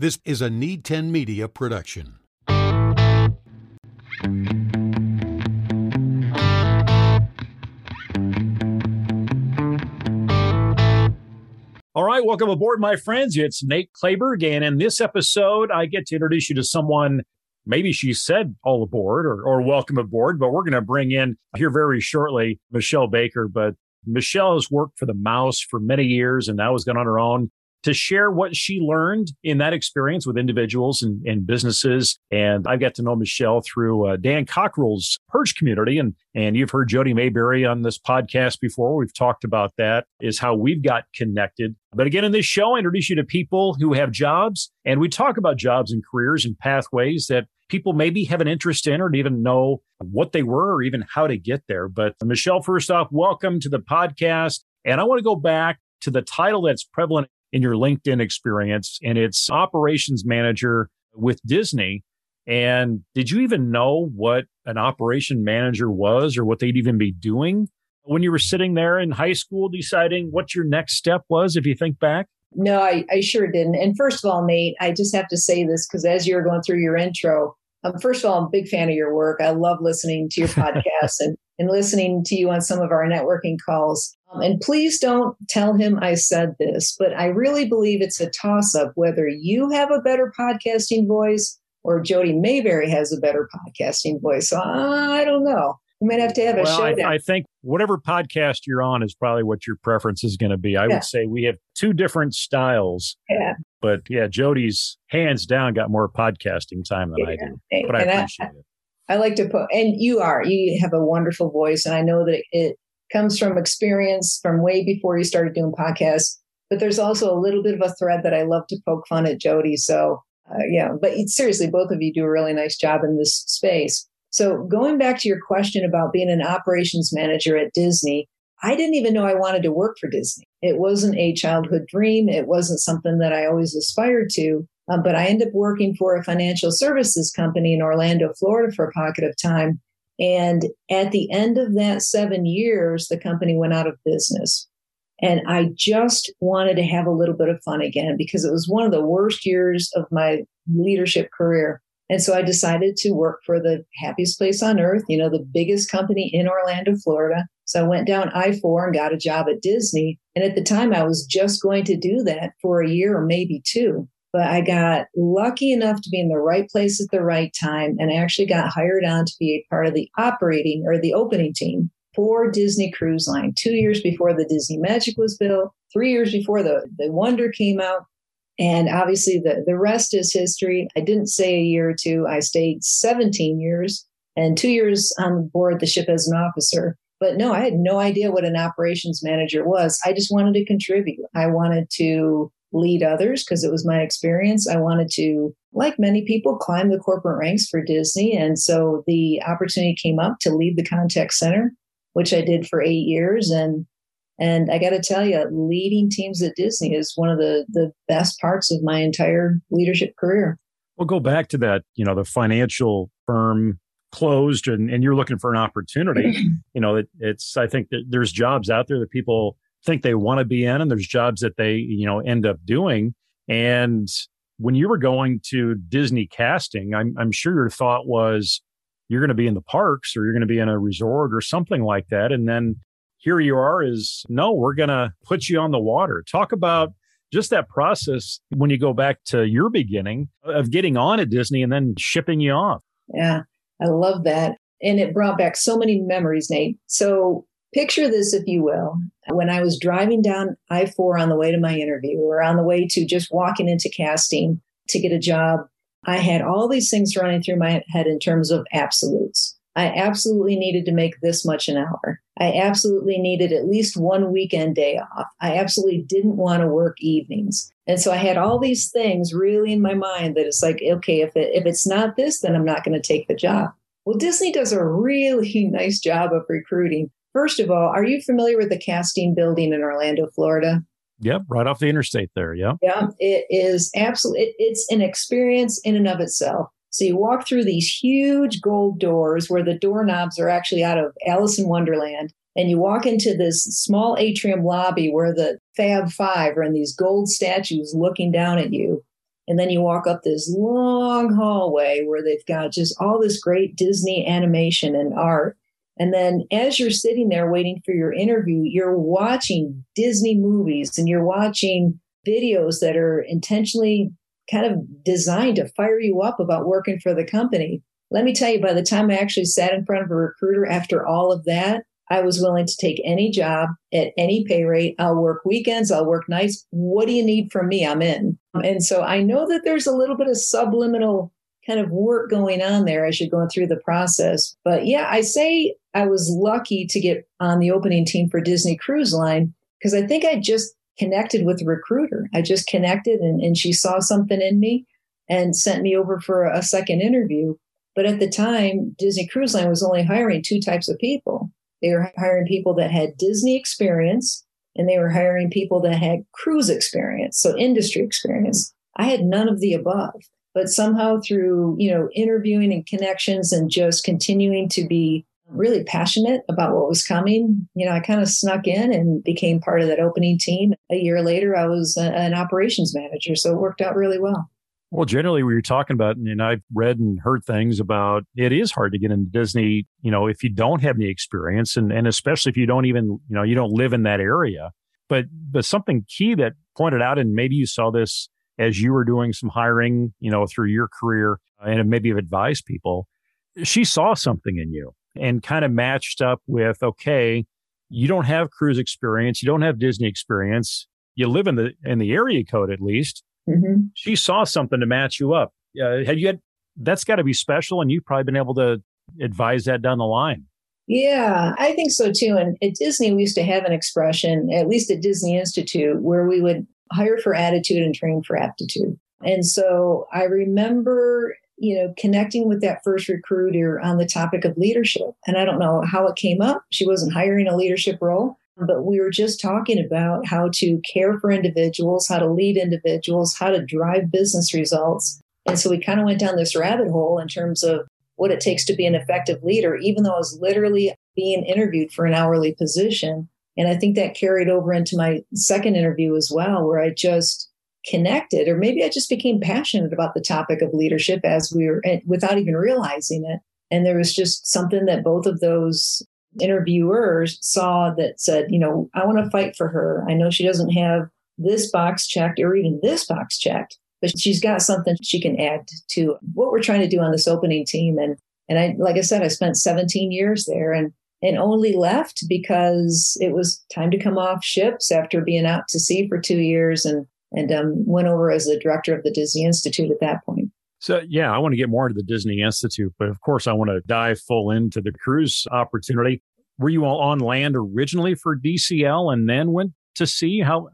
This is a Need 10 Media production. All right, welcome aboard, my friends. It's Nate Clayberg, and in this episode, I get to introduce you to someone. Maybe she said all aboard or, or welcome aboard, but we're going to bring in here very shortly Michelle Baker. But Michelle has worked for the Mouse for many years and now has gone on her own to share what she learned in that experience with individuals and, and businesses. And I've got to know Michelle through uh, Dan Cockerell's Purge community. And, and you've heard Jody Mayberry on this podcast before. We've talked about that is how we've got connected. But again, in this show, I introduce you to people who have jobs and we talk about jobs and careers and pathways that people maybe have an interest in or even know what they were or even how to get there. But Michelle, first off, welcome to the podcast. And I want to go back to the title that's prevalent in your LinkedIn experience, and it's operations manager with Disney. And did you even know what an operation manager was or what they'd even be doing when you were sitting there in high school deciding what your next step was, if you think back? No, I, I sure didn't. And first of all, Nate, I just have to say this because as you're going through your intro, um, first of all, I'm a big fan of your work. I love listening to your podcast and, and listening to you on some of our networking calls. Um, and please don't tell him I said this, but I really believe it's a toss up whether you have a better podcasting voice or Jody Mayberry has a better podcasting voice. So I don't know. We might have to have a well, showdown. I, I, think whatever podcast you're on is probably what your preference is going to be. I yeah. would say we have two different styles. Yeah. But yeah, Jody's hands down got more podcasting time than yeah. I do. But and I appreciate I, it. I like to put, and you are, you have a wonderful voice. And I know that it comes from experience from way before you started doing podcasts. But there's also a little bit of a thread that I love to poke fun at Jody. So, uh, yeah, but seriously, both of you do a really nice job in this space. So, going back to your question about being an operations manager at Disney, I didn't even know I wanted to work for Disney. It wasn't a childhood dream. It wasn't something that I always aspired to. Um, but I ended up working for a financial services company in Orlando, Florida for a pocket of time. And at the end of that seven years, the company went out of business. And I just wanted to have a little bit of fun again because it was one of the worst years of my leadership career. And so I decided to work for the happiest place on earth, you know, the biggest company in Orlando, Florida. So I went down I 4 and got a job at Disney. And at the time, I was just going to do that for a year or maybe two but I got lucky enough to be in the right place at the right time and I actually got hired on to be a part of the operating or the opening team for Disney Cruise Line two years before the Disney Magic was built, three years before the, the Wonder came out. And obviously, the, the rest is history. I didn't say a year or two, I stayed 17 years and two years on board the ship as an officer. But no, I had no idea what an operations manager was. I just wanted to contribute. I wanted to lead others because it was my experience. I wanted to, like many people, climb the corporate ranks for Disney. And so the opportunity came up to lead the contact center, which I did for eight years. And and I got to tell you, leading teams at Disney is one of the, the best parts of my entire leadership career. We'll go back to that, you know, the financial firm closed and, and you're looking for an opportunity. you know, it, it's, I think that there's jobs out there that people think they want to be in and there's jobs that they you know end up doing and when you were going to disney casting i'm, I'm sure your thought was you're going to be in the parks or you're going to be in a resort or something like that and then here you are is no we're going to put you on the water talk about just that process when you go back to your beginning of getting on at disney and then shipping you off yeah i love that and it brought back so many memories nate so Picture this, if you will. When I was driving down I 4 on the way to my interview or on the way to just walking into casting to get a job, I had all these things running through my head in terms of absolutes. I absolutely needed to make this much an hour. I absolutely needed at least one weekend day off. I absolutely didn't want to work evenings. And so I had all these things really in my mind that it's like, okay, if it, if it's not this, then I'm not going to take the job. Well, Disney does a really nice job of recruiting. First of all, are you familiar with the casting building in Orlando, Florida? Yep, right off the interstate there. Yeah. Yeah, it is absolutely, it, it's an experience in and of itself. So you walk through these huge gold doors where the doorknobs are actually out of Alice in Wonderland. And you walk into this small atrium lobby where the Fab Five are in these gold statues looking down at you. And then you walk up this long hallway where they've got just all this great Disney animation and art. And then as you're sitting there waiting for your interview, you're watching Disney movies and you're watching videos that are intentionally kind of designed to fire you up about working for the company. Let me tell you, by the time I actually sat in front of a recruiter after all of that, I was willing to take any job at any pay rate. I'll work weekends, I'll work nights. What do you need from me? I'm in. And so I know that there's a little bit of subliminal kind of work going on there as you're going through the process. But yeah, I say I was lucky to get on the opening team for Disney Cruise Line because I think I just connected with the recruiter. I just connected and, and she saw something in me and sent me over for a second interview. But at the time, Disney Cruise Line was only hiring two types of people they were hiring people that had Disney experience and they were hiring people that had cruise experience, so industry experience. I had none of the above, but somehow through, you know, interviewing and connections and just continuing to be really passionate about what was coming, you know, I kind of snuck in and became part of that opening team. A year later, I was a, an operations manager, so it worked out really well. Well, generally, we were talking about, and I've read and heard things about it is hard to get into Disney, you know, if you don't have any experience, and, and especially if you don't even, you know, you don't live in that area. But but something key that pointed out, and maybe you saw this as you were doing some hiring, you know, through your career, and maybe have advised people. She saw something in you and kind of matched up with, okay, you don't have cruise experience, you don't have Disney experience, you live in the in the area code at least Mm-hmm. She saw something to match you up. Uh, had you had that's got to be special, and you've probably been able to advise that down the line. Yeah, I think so too. And at Disney, we used to have an expression, at least at Disney Institute, where we would hire for attitude and train for aptitude. And so I remember, you know, connecting with that first recruiter on the topic of leadership. And I don't know how it came up. She wasn't hiring a leadership role, but we were just talking about how to care for individuals, how to lead individuals, how to drive business results. And so we kind of went down this rabbit hole in terms of what it takes to be an effective leader, even though I was literally being interviewed for an hourly position. And I think that carried over into my second interview as well, where I just connected, or maybe I just became passionate about the topic of leadership as we were without even realizing it. And there was just something that both of those interviewers saw that said, you know, I want to fight for her. I know she doesn't have this box checked or even this box checked, but she's got something she can add to what we're trying to do on this opening team. And and I like I said, I spent 17 years there and and only left because it was time to come off ships after being out to sea for two years and and um, went over as the director of the Disney Institute at that point. So, yeah, I want to get more into the Disney Institute, but of course, I want to dive full into the cruise opportunity. Were you all on land originally for DCL and then went to sea? How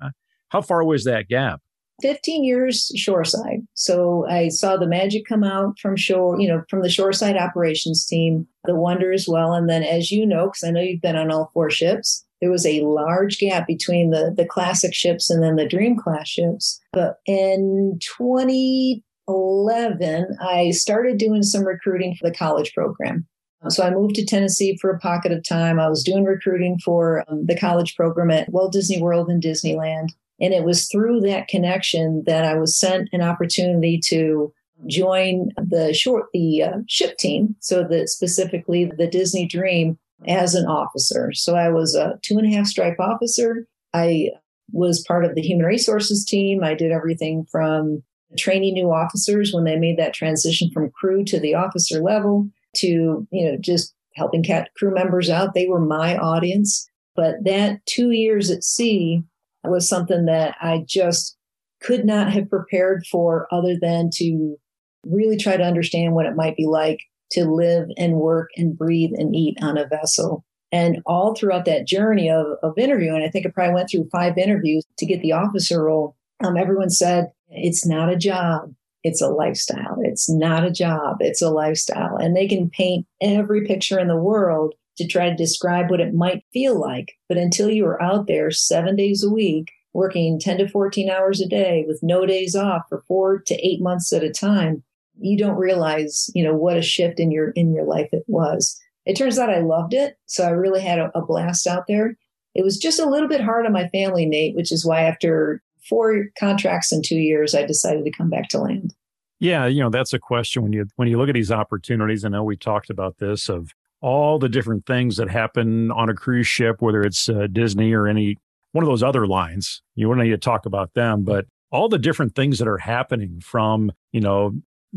how far was that gap? 15 years shoreside. So I saw the magic come out from shore, you know, from the shoreside operations team, the wonder as well. And then, as you know, because I know you've been on all four ships, there was a large gap between the, the classic ships and then the dream class ships. But in 2011, I started doing some recruiting for the college program. So I moved to Tennessee for a pocket of time. I was doing recruiting for um, the college program at Walt Disney World and Disneyland. And it was through that connection that I was sent an opportunity to join the short the uh, ship team. So that specifically the Disney Dream as an officer. So I was a two and a half stripe officer. I was part of the human resources team. I did everything from training new officers when they made that transition from crew to the officer level to, you know, just helping cat crew members out. They were my audience. But that two years at sea was something that I just could not have prepared for other than to really try to understand what it might be like to live and work and breathe and eat on a vessel. And all throughout that journey of, of interviewing, I think I probably went through five interviews to get the officer role. Um, everyone said, it's not a job. It's a lifestyle. It's not a job. It's a lifestyle. And they can paint every picture in the world to try to describe what it might feel like. But until you are out there seven days a week, working 10 to 14 hours a day with no days off for four to eight months at a time, you don't realize, you know, what a shift in your, in your life it was. It turns out I loved it. So I really had a, a blast out there. It was just a little bit hard on my family, Nate, which is why after four contracts in two years, I decided to come back to land. Yeah, you know, that's a question when you when you look at these opportunities. I know we talked about this of all the different things that happen on a cruise ship, whether it's uh, Disney or any one of those other lines. You wouldn't need to talk about them, but all the different things that are happening from, you know,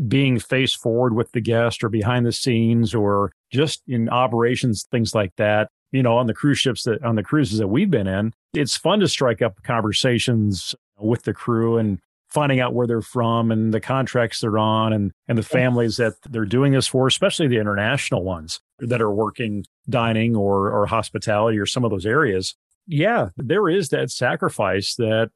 being face forward with the guest or behind the scenes or just in operations, things like that. You know, on the cruise ships that on the cruises that we've been in, it's fun to strike up conversations with the crew and finding out where they're from and the contracts they're on and, and the families that they're doing this for, especially the international ones that are working dining or, or hospitality or some of those areas. Yeah, there is that sacrifice that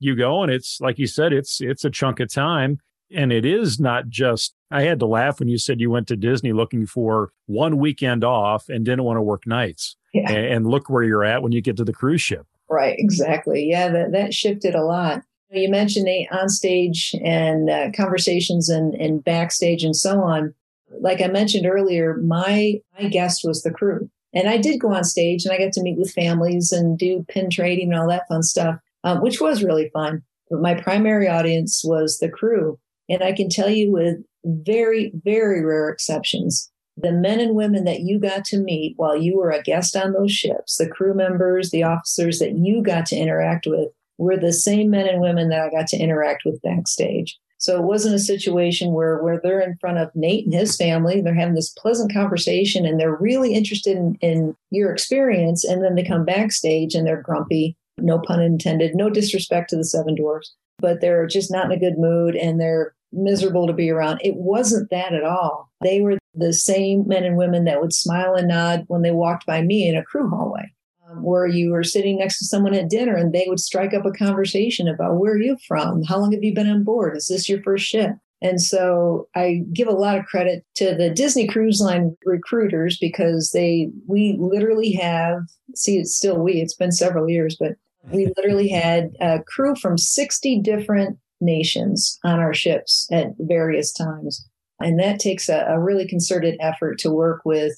you go and it's like you said, it's it's a chunk of time. And it is not just I had to laugh when you said you went to Disney looking for one weekend off and didn't want to work nights. Yeah. And, look where you're at when you get to the cruise ship. Right, exactly. Yeah, that, that shifted a lot. You mentioned the on stage and uh, conversations and, and backstage and so on. Like I mentioned earlier, my my guest was the crew, and I did go on stage and I got to meet with families and do pin trading and all that fun stuff, um, which was really fun. But my primary audience was the crew, and I can tell you with very very rare exceptions, the men and women that you got to meet while you were a guest on those ships, the crew members, the officers that you got to interact with were the same men and women that I got to interact with backstage. So it wasn't a situation where, where they're in front of Nate and his family, they're having this pleasant conversation and they're really interested in, in your experience. And then they come backstage and they're grumpy, no pun intended, no disrespect to the seven dwarfs, but they're just not in a good mood and they're miserable to be around. It wasn't that at all. They were the same men and women that would smile and nod when they walked by me in a crew hallway um, where you were sitting next to someone at dinner and they would strike up a conversation about where are you from? How long have you been on board? Is this your first ship? And so I give a lot of credit to the Disney Cruise Line recruiters because they, we literally have, see, it's still we, it's been several years, but we literally had a crew from 60 different nations on our ships at various times. And that takes a, a really concerted effort to work with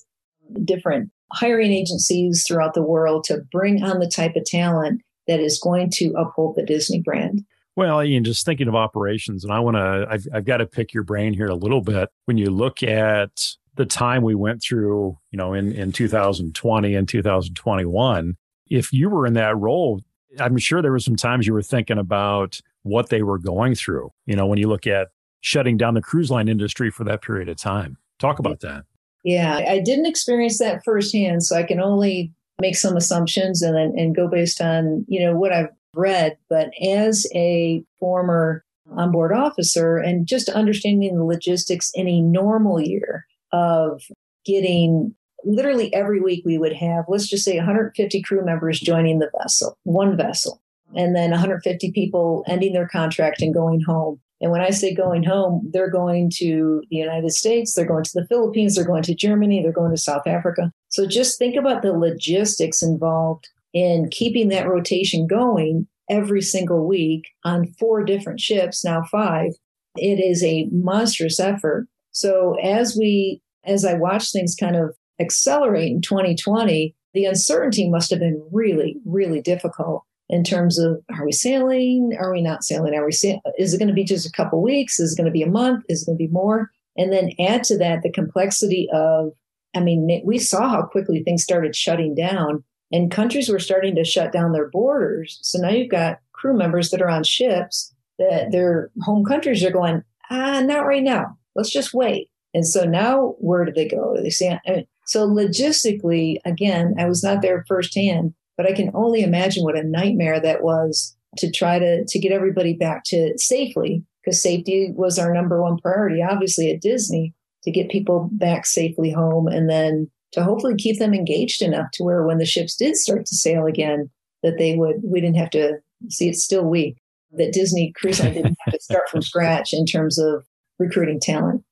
different hiring agencies throughout the world to bring on the type of talent that is going to uphold the Disney brand. Well, Ian, just thinking of operations, and I want to, I've, I've got to pick your brain here a little bit. When you look at the time we went through, you know, in, in 2020 and 2021, if you were in that role, I'm sure there were some times you were thinking about what they were going through, you know, when you look at shutting down the cruise line industry for that period of time. Talk about that. Yeah, I didn't experience that firsthand, so I can only make some assumptions and then and go based on you know what I've read. But as a former onboard officer and just understanding the logistics in a normal year of getting literally every week we would have let's just say 150 crew members joining the vessel one vessel and then 150 people ending their contract and going home and when I say going home, they're going to the United States, they're going to the Philippines, they're going to Germany, they're going to South Africa. So just think about the logistics involved in keeping that rotation going every single week on four different ships, now five. It is a monstrous effort. So as we, as I watch things kind of accelerate in 2020, the uncertainty must have been really, really difficult in terms of are we sailing? Are we not sailing? Are we sa- is it going to be just a couple weeks? Is it going to be a month? Is it going to be more? And then add to that the complexity of, I mean, we saw how quickly things started shutting down and countries were starting to shut down their borders. So now you've got crew members that are on ships that their home countries are going, ah, not right now. Let's just wait. And so now where do they go? They say, I mean, so logistically, again, I was not there firsthand, but I can only imagine what a nightmare that was to try to, to get everybody back to safely, because safety was our number one priority, obviously, at Disney, to get people back safely home and then to hopefully keep them engaged enough to where when the ships did start to sail again, that they would, we didn't have to see it's still we, that Disney Cruise Line didn't have to start from scratch in terms of recruiting talent.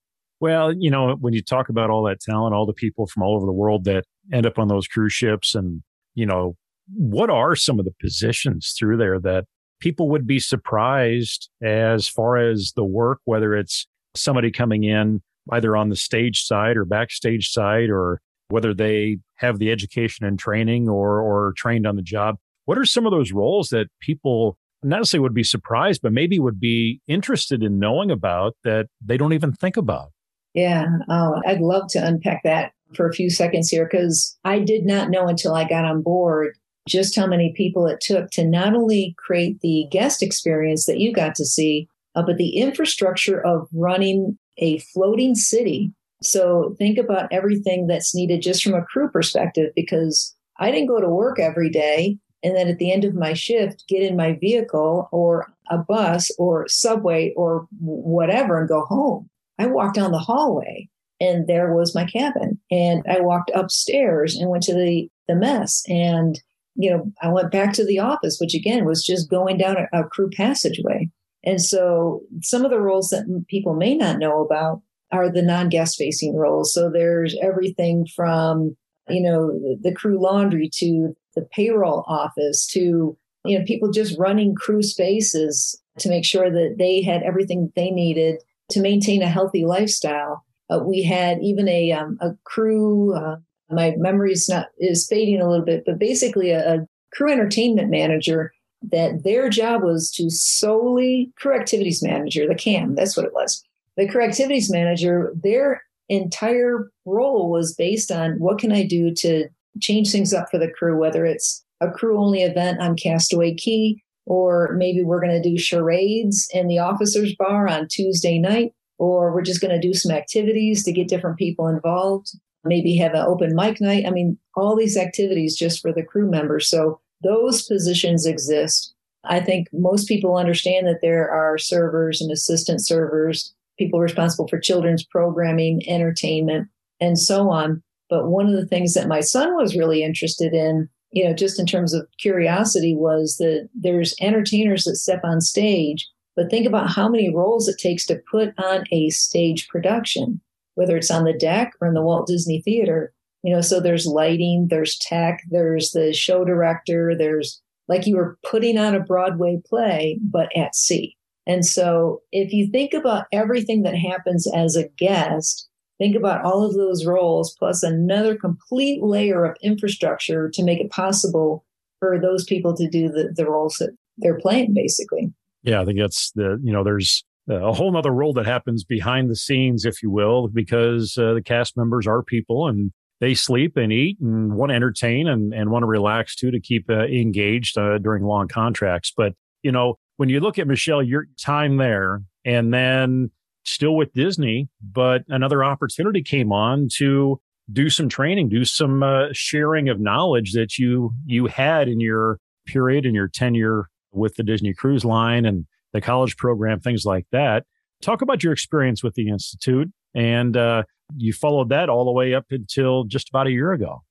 Well, you know, when you talk about all that talent, all the people from all over the world that end up on those cruise ships and, you know, what are some of the positions through there that people would be surprised as far as the work, whether it's somebody coming in either on the stage side or backstage side, or whether they have the education and training or, or trained on the job? What are some of those roles that people not necessarily would be surprised, but maybe would be interested in knowing about that they don't even think about. Yeah. Oh, I'd love to unpack that for a few seconds here because I did not know until I got on board just how many people it took to not only create the guest experience that you got to see, uh, but the infrastructure of running a floating city. So think about everything that's needed just from a crew perspective because I didn't go to work every day and then at the end of my shift get in my vehicle or a bus or subway or whatever and go home. I walked down the hallway and there was my cabin and I walked upstairs and went to the the mess and you know I went back to the office which again was just going down a, a crew passageway. And so some of the roles that people may not know about are the non-guest facing roles. So there's everything from you know the, the crew laundry to the payroll office to you know people just running crew spaces to make sure that they had everything they needed to maintain a healthy lifestyle. Uh, we had even a um, a crew. Uh, my memory is not is fading a little bit, but basically a, a crew entertainment manager that their job was to solely crew activities manager, the CAM. That's what it was. The crew activities manager. Their entire role was based on what can I do to change things up for the crew, whether it's a crew only event on Castaway Cay, or maybe we're going to do charades in the officers bar on Tuesday night, or we're just going to do some activities to get different people involved, maybe have an open mic night. I mean, all these activities just for the crew members. So those positions exist. I think most people understand that there are servers and assistant servers, people responsible for children's programming, entertainment, and so on. But one of the things that my son was really interested in, you know, just in terms of curiosity, was that there's entertainers that step on stage, but think about how many roles it takes to put on a stage production, whether it's on the deck or in the Walt Disney Theater. You know, so there's lighting, there's tech, there's the show director, there's like you were putting on a Broadway play, but at sea. And so if you think about everything that happens as a guest, Think about all of those roles plus another complete layer of infrastructure to make it possible for those people to do the, the roles that they're playing, basically. Yeah, I think that's the, you know, there's a whole nother role that happens behind the scenes, if you will, because uh, the cast members are people and they sleep and eat and want to entertain and, and want to relax too to keep uh, engaged uh, during long contracts. But, you know, when you look at Michelle, your time there and then still with Disney, but another opportunity came on to do some training, do some uh, sharing of knowledge that you you had in your period in your tenure with the Disney Cruise Line and the college program, things like that. Talk about your experience with the institute, and uh, you followed that all the way up until just about a year ago.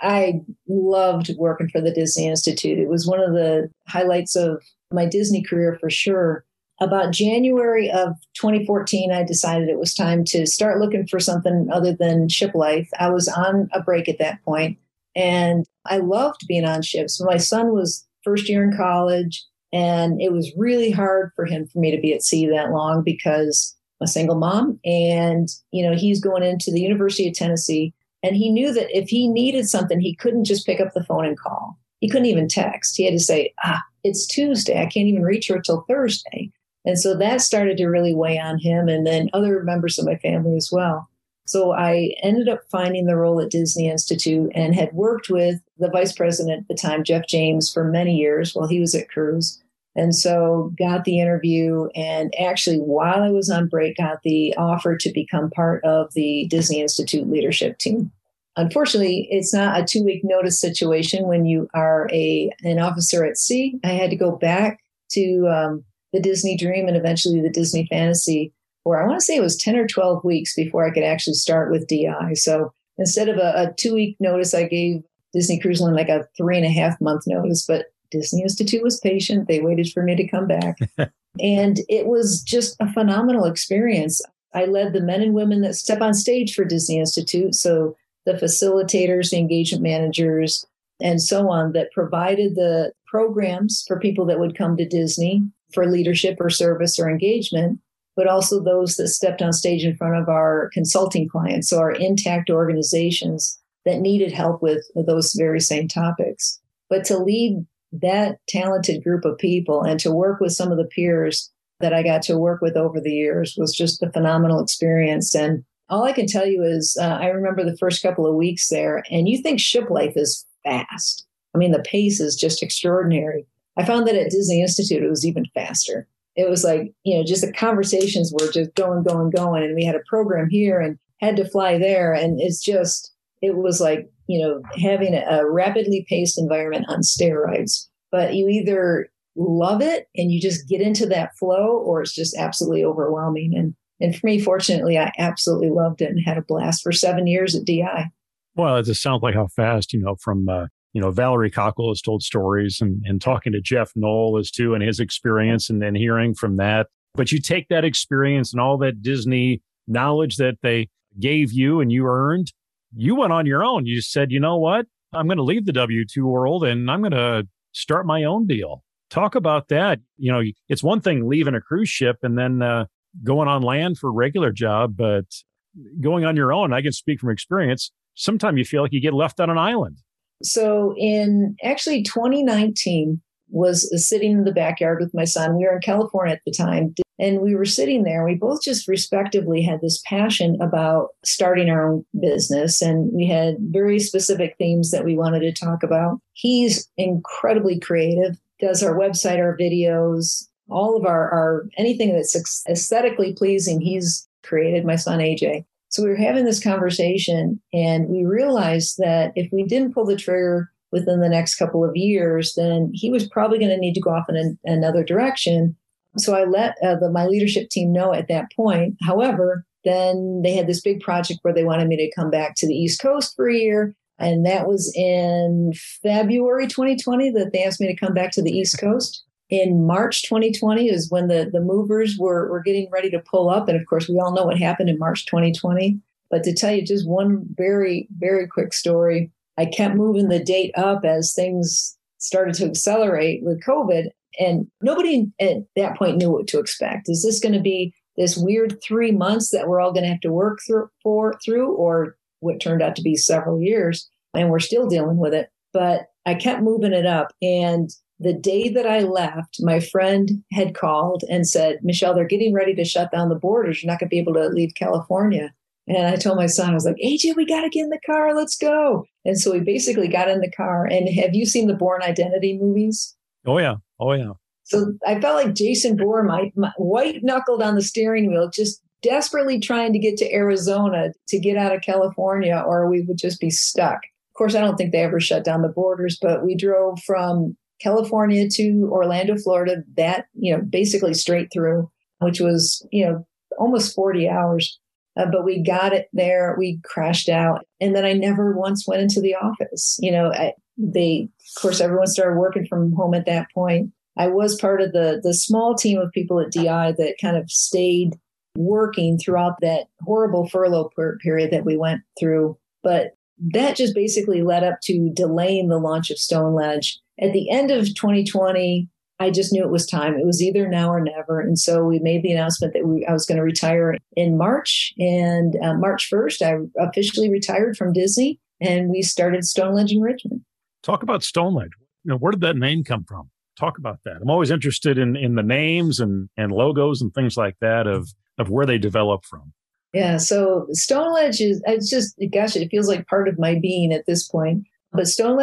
I loved working for the Disney Institute. It was one of the highlights of my Disney career for sure about January of 2014, I decided it was time to start looking for something other than ship life. I was on a break at that point, and I loved being on ships. My son was first year in college, and it was really hard for him for me to be at sea that long because I'm a single mom, and you know he's going into the University of Tennessee, and he knew that if he needed something, he couldn't just pick up the phone and call. He couldn't even text. He had to say, "Ah, it's Tuesday. I can't even reach her till Thursday." And so that started to really weigh on him and then other members of my family as well. So I ended up finding the role at Disney Institute and had worked with the vice president at the time, Jeff James, for many years while he was at Cruise. And so got the interview and actually while I was on break got the offer to become part of the Disney Institute leadership team. Unfortunately, it's not a two week notice situation when you are a an officer at sea. I had to go back to um, the Disney Dream and eventually the Disney Fantasy for I want to say it was 10 or 12 weeks before I could actually start with DI. So instead of a, a two week notice, I gave Disney Cruise Line like a three and a half month notice. But Disney Institute was patient. They waited for me to come back. and it was just a phenomenal experience. I led the men and women that step on stage for Disney Institute. So the facilitators, the engagement managers, and so on that provided the programs for people that would come to Disney for leadership or service or engagement, but also those that stepped on stage in front of our consulting clients, so our intact organizations that needed help with those very same topics. But to lead that talented group of people and to work with some of the peers that I got to work with over the years was just a phenomenal experience. And all I can tell you is uh, I remember the first couple of weeks there, and you think ship life is fast. I mean, the pace is just extraordinary. I found that at Disney Institute, it was even faster. It was like, you know, just the conversations were just going, going, going. And we had a program here and had to fly there. And it's just, it was like, you know, having a rapidly paced environment on steroids. But you either love it and you just get into that flow or it's just absolutely overwhelming. And and for me, fortunately, I absolutely loved it and had a blast for seven years at DI. Well, it just sounds like how fast, you know, from, uh, you know, Valerie Cockerell has told stories and, and talking to Jeff Knoll as too and his experience and then hearing from that. But you take that experience and all that Disney knowledge that they gave you and you earned, you went on your own. You said, you know what? I'm going to leave the W 2 world and I'm going to start my own deal. Talk about that. You know, it's one thing leaving a cruise ship and then uh, going on land for a regular job, but going on your own, I can speak from experience. Sometimes you feel like you get left on an island. So in actually 2019 was sitting in the backyard with my son. We were in California at the time and we were sitting there. We both just respectively had this passion about starting our own business and we had very specific themes that we wanted to talk about. He's incredibly creative, does our website, our videos, all of our, our anything that's aesthetically pleasing, he's created, my son AJ. So we were having this conversation and we realized that if we didn't pull the trigger within the next couple of years, then he was probably going to need to go off in an, another direction. So I let uh, the, my leadership team know at that point. However, then they had this big project where they wanted me to come back to the East Coast for a year. And that was in February 2020 that they asked me to come back to the East Coast in March 2020 is when the, the movers were, were getting ready to pull up. And of course, we all know what happened in March 2020. But to tell you just one very, very quick story, I kept moving the date up as things started to accelerate with COVID. And nobody at that point knew what to expect. Is this going to be this weird three months that we're all going to have to work through, for, through, or what turned out to be several years? And we're still dealing with it. But I kept moving it up. And the day that I left, my friend had called and said, Michelle, they're getting ready to shut down the borders. You're not going to be able to leave California. And I told my son, I was like, AJ, we got to get in the car. Let's go. And so we basically got in the car. And have you seen the Bourne Identity movies? Oh, yeah. Oh, yeah. So I felt like Jason Bourne, my, my white knuckled on the steering wheel, just desperately trying to get to Arizona to get out of California, or we would just be stuck. Of course, I don't think they ever shut down the borders, but we drove from California to Orlando, Florida, that, you know, basically straight through, which was, you know, almost 40 hours. Uh, but we got it there. We crashed out. And then I never once went into the office. You know, I, they, of course, everyone started working from home at that point. I was part of the, the small team of people at DI that kind of stayed working throughout that horrible furlough per- period that we went through. But that just basically led up to delaying the launch of Stone Ledge at the end of 2020, I just knew it was time. It was either now or never. And so we made the announcement that we, I was going to retire in March. And uh, March 1st, I officially retired from Disney and we started Stone Ledge Enrichment. Talk about Stone Ledge. You know, where did that name come from? Talk about that. I'm always interested in, in the names and, and logos and things like that of, of where they develop from. Yeah. So Stone Ledge is, it's just, gosh, it feels like part of my being at this point. But Stone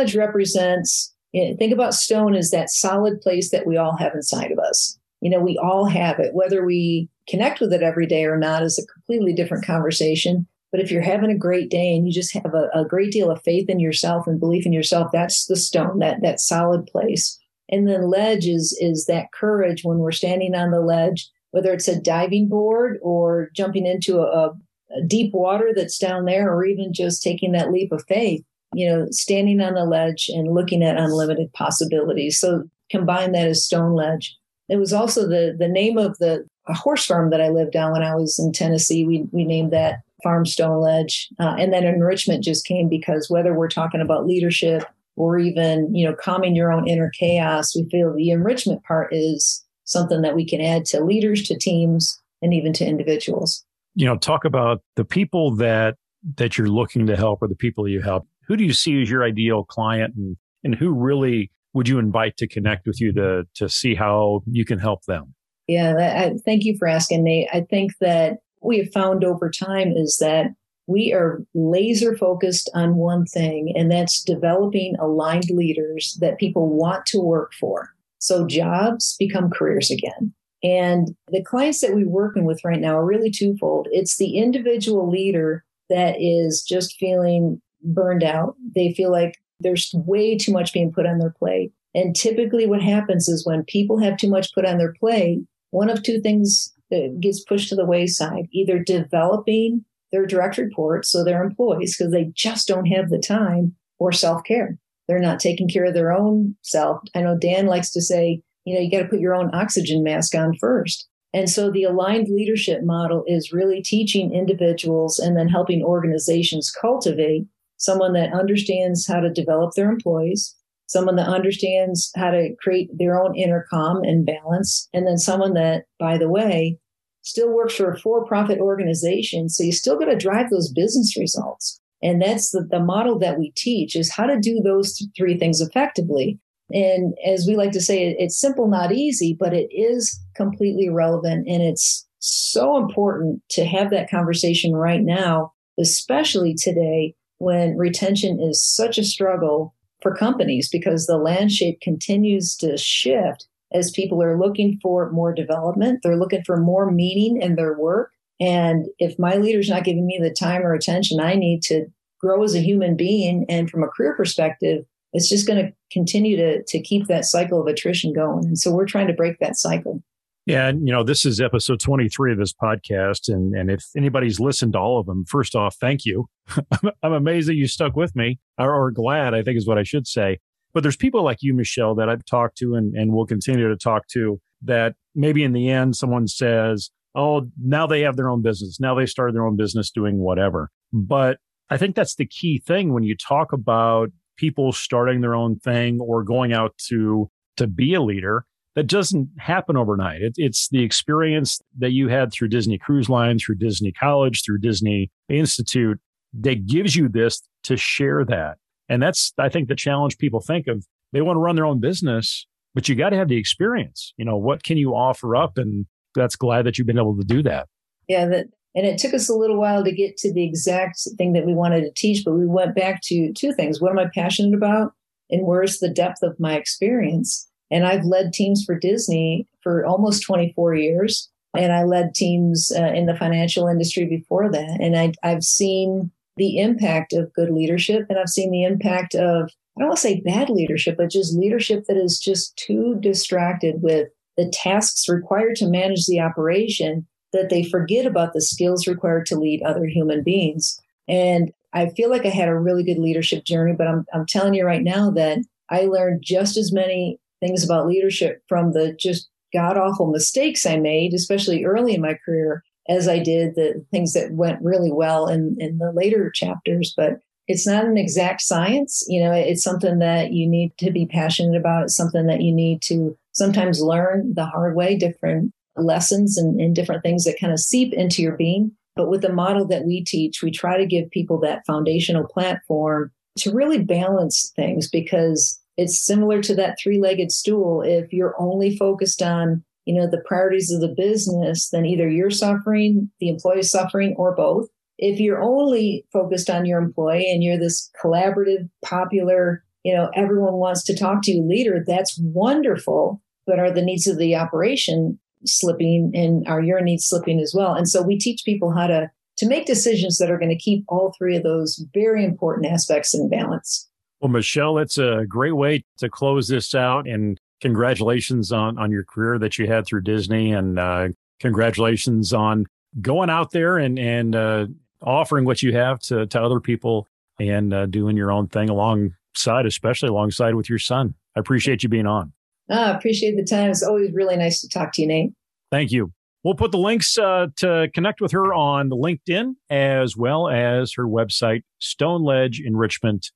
Think about stone as that solid place that we all have inside of us. You know, we all have it. Whether we connect with it every day or not is a completely different conversation. But if you're having a great day and you just have a, a great deal of faith in yourself and belief in yourself, that's the stone, that that solid place. And then ledge is is that courage when we're standing on the ledge, whether it's a diving board or jumping into a, a deep water that's down there, or even just taking that leap of faith you know, standing on a ledge and looking at unlimited possibilities. So combine that as Stone Ledge. It was also the the name of the horse farm that I lived on when I was in Tennessee. We we named that Farm Stone Ledge, uh, and then enrichment just came because whether we're talking about leadership or even you know calming your own inner chaos, we feel the enrichment part is something that we can add to leaders, to teams, and even to individuals. You know, talk about the people that that you're looking to help or the people you help who do you see as your ideal client and, and who really would you invite to connect with you to to see how you can help them? Yeah, I, thank you for asking, Nate. I think that we have found over time is that we are laser focused on one thing, and that's developing aligned leaders that people want to work for. So jobs become careers again. And the clients that we're working with right now are really twofold. It's the individual leader that is just feeling burned out. They feel like there's way too much being put on their plate. And typically, what happens is when people have too much put on their plate, one of two things uh, gets pushed to the wayside either developing their direct reports, so their employees, because they just don't have the time, or self care. They're not taking care of their own self. I know Dan likes to say, you know, you got to put your own oxygen mask on first. And so the aligned leadership model is really teaching individuals and then helping organizations cultivate someone that understands how to develop their employees, someone that understands how to create their own intercom and balance, and then someone that, by the way, still works for a for profit organization. So you still got to drive those business results. And that's the, the model that we teach is how to do those three things effectively. And as we like to say, it's simple, not easy, but it is completely relevant. And it's so important to have that conversation right now, especially today when retention is such a struggle for companies because the landscape continues to shift as people are looking for more development. They're looking for more meaning in their work. And if my leader's not giving me the time or attention I need to grow as a human being and from a career perspective, it's just going to continue to, to keep that cycle of attrition going. And so we're trying to break that cycle. Yeah, and you know, this is episode 23 of this podcast. And and if anybody's listened to all of them, first off, thank you. I'm amazed that you stuck with me, or, or, glad, I think is what I should say. But there's people like you, Michelle, that I've talked to and, and will continue to talk to that maybe in the end someone says, Oh, now they have their own business. Now they started their own business doing whatever. But I think that's the key thing when you talk about people starting their own thing or going out to to be a leader that doesn't happen overnight. It, it's the experience that you had through Disney Cruise Line, through Disney College, through Disney Institute that gives you this to share that. And that's, I think, the challenge people think of. They want to run their own business, but you got to have the experience. You know, what can you offer up? And that's glad that you've been able to do that. Yeah, that, and it took us a little while to get to the exact thing that we wanted to teach, but we went back to two things. What am I passionate about? And where's the depth of my experience? And I've led teams for Disney for almost 24 years. And I led teams uh, in the financial industry before that. And I, I've seen the impact of good leadership and I've seen the impact of, I don't want to say bad leadership, but just leadership that is just too distracted with the tasks required to manage the operation that they forget about the skills required to lead other human beings. And I feel like I had a really good leadership journey, but I'm, I'm telling you right now that I learned just as many things about leadership from the just god awful mistakes I made, especially early in my career, as I did the things that went really well in, in the later chapters. But it's not an exact science. You know, it's something that you need to be passionate about. It's something that you need to sometimes learn the hard way, different lessons and, and different things that kind of seep into your being. But with the model that we teach, we try to give people that foundational platform to really balance things because it's similar to that three-legged stool. If you're only focused on you know the priorities of the business then either you're suffering the employee is suffering or both. If you're only focused on your employee and you're this collaborative popular you know everyone wants to talk to you leader that's wonderful. But are the needs of the operation slipping and are your needs slipping as well? And so we teach people how to to make decisions that are going to keep all three of those very important aspects in balance well, Michelle, it's a great way to close this out. And congratulations on, on your career that you had through Disney. And uh, congratulations on going out there and, and uh, offering what you have to, to other people and uh, doing your own thing alongside, especially alongside with your son. I appreciate you being on. I ah, appreciate the time. It's always really nice to talk to you, Nate. Thank you. We'll put the links uh, to connect with her on LinkedIn as well as her website, stoneledgeenrichment.com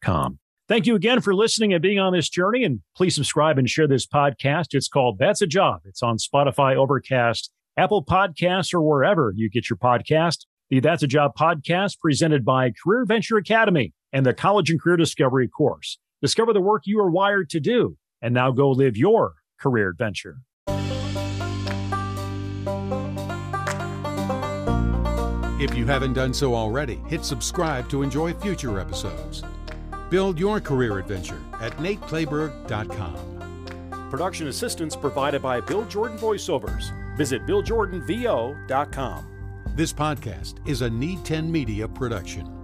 com. Thank you again for listening and being on this journey. And please subscribe and share this podcast. It's called That's a Job. It's on Spotify, Overcast, Apple Podcasts, or wherever you get your podcast. The That's a Job podcast presented by Career Venture Academy and the College and Career Discovery course. Discover the work you are wired to do, and now go live your career adventure. If you haven't done so already, hit subscribe to enjoy future episodes. Build your career adventure at nateclayberg.com. Production assistance provided by Bill Jordan Voiceovers. Visit BillJordanVO.com. This podcast is a Need 10 Media production.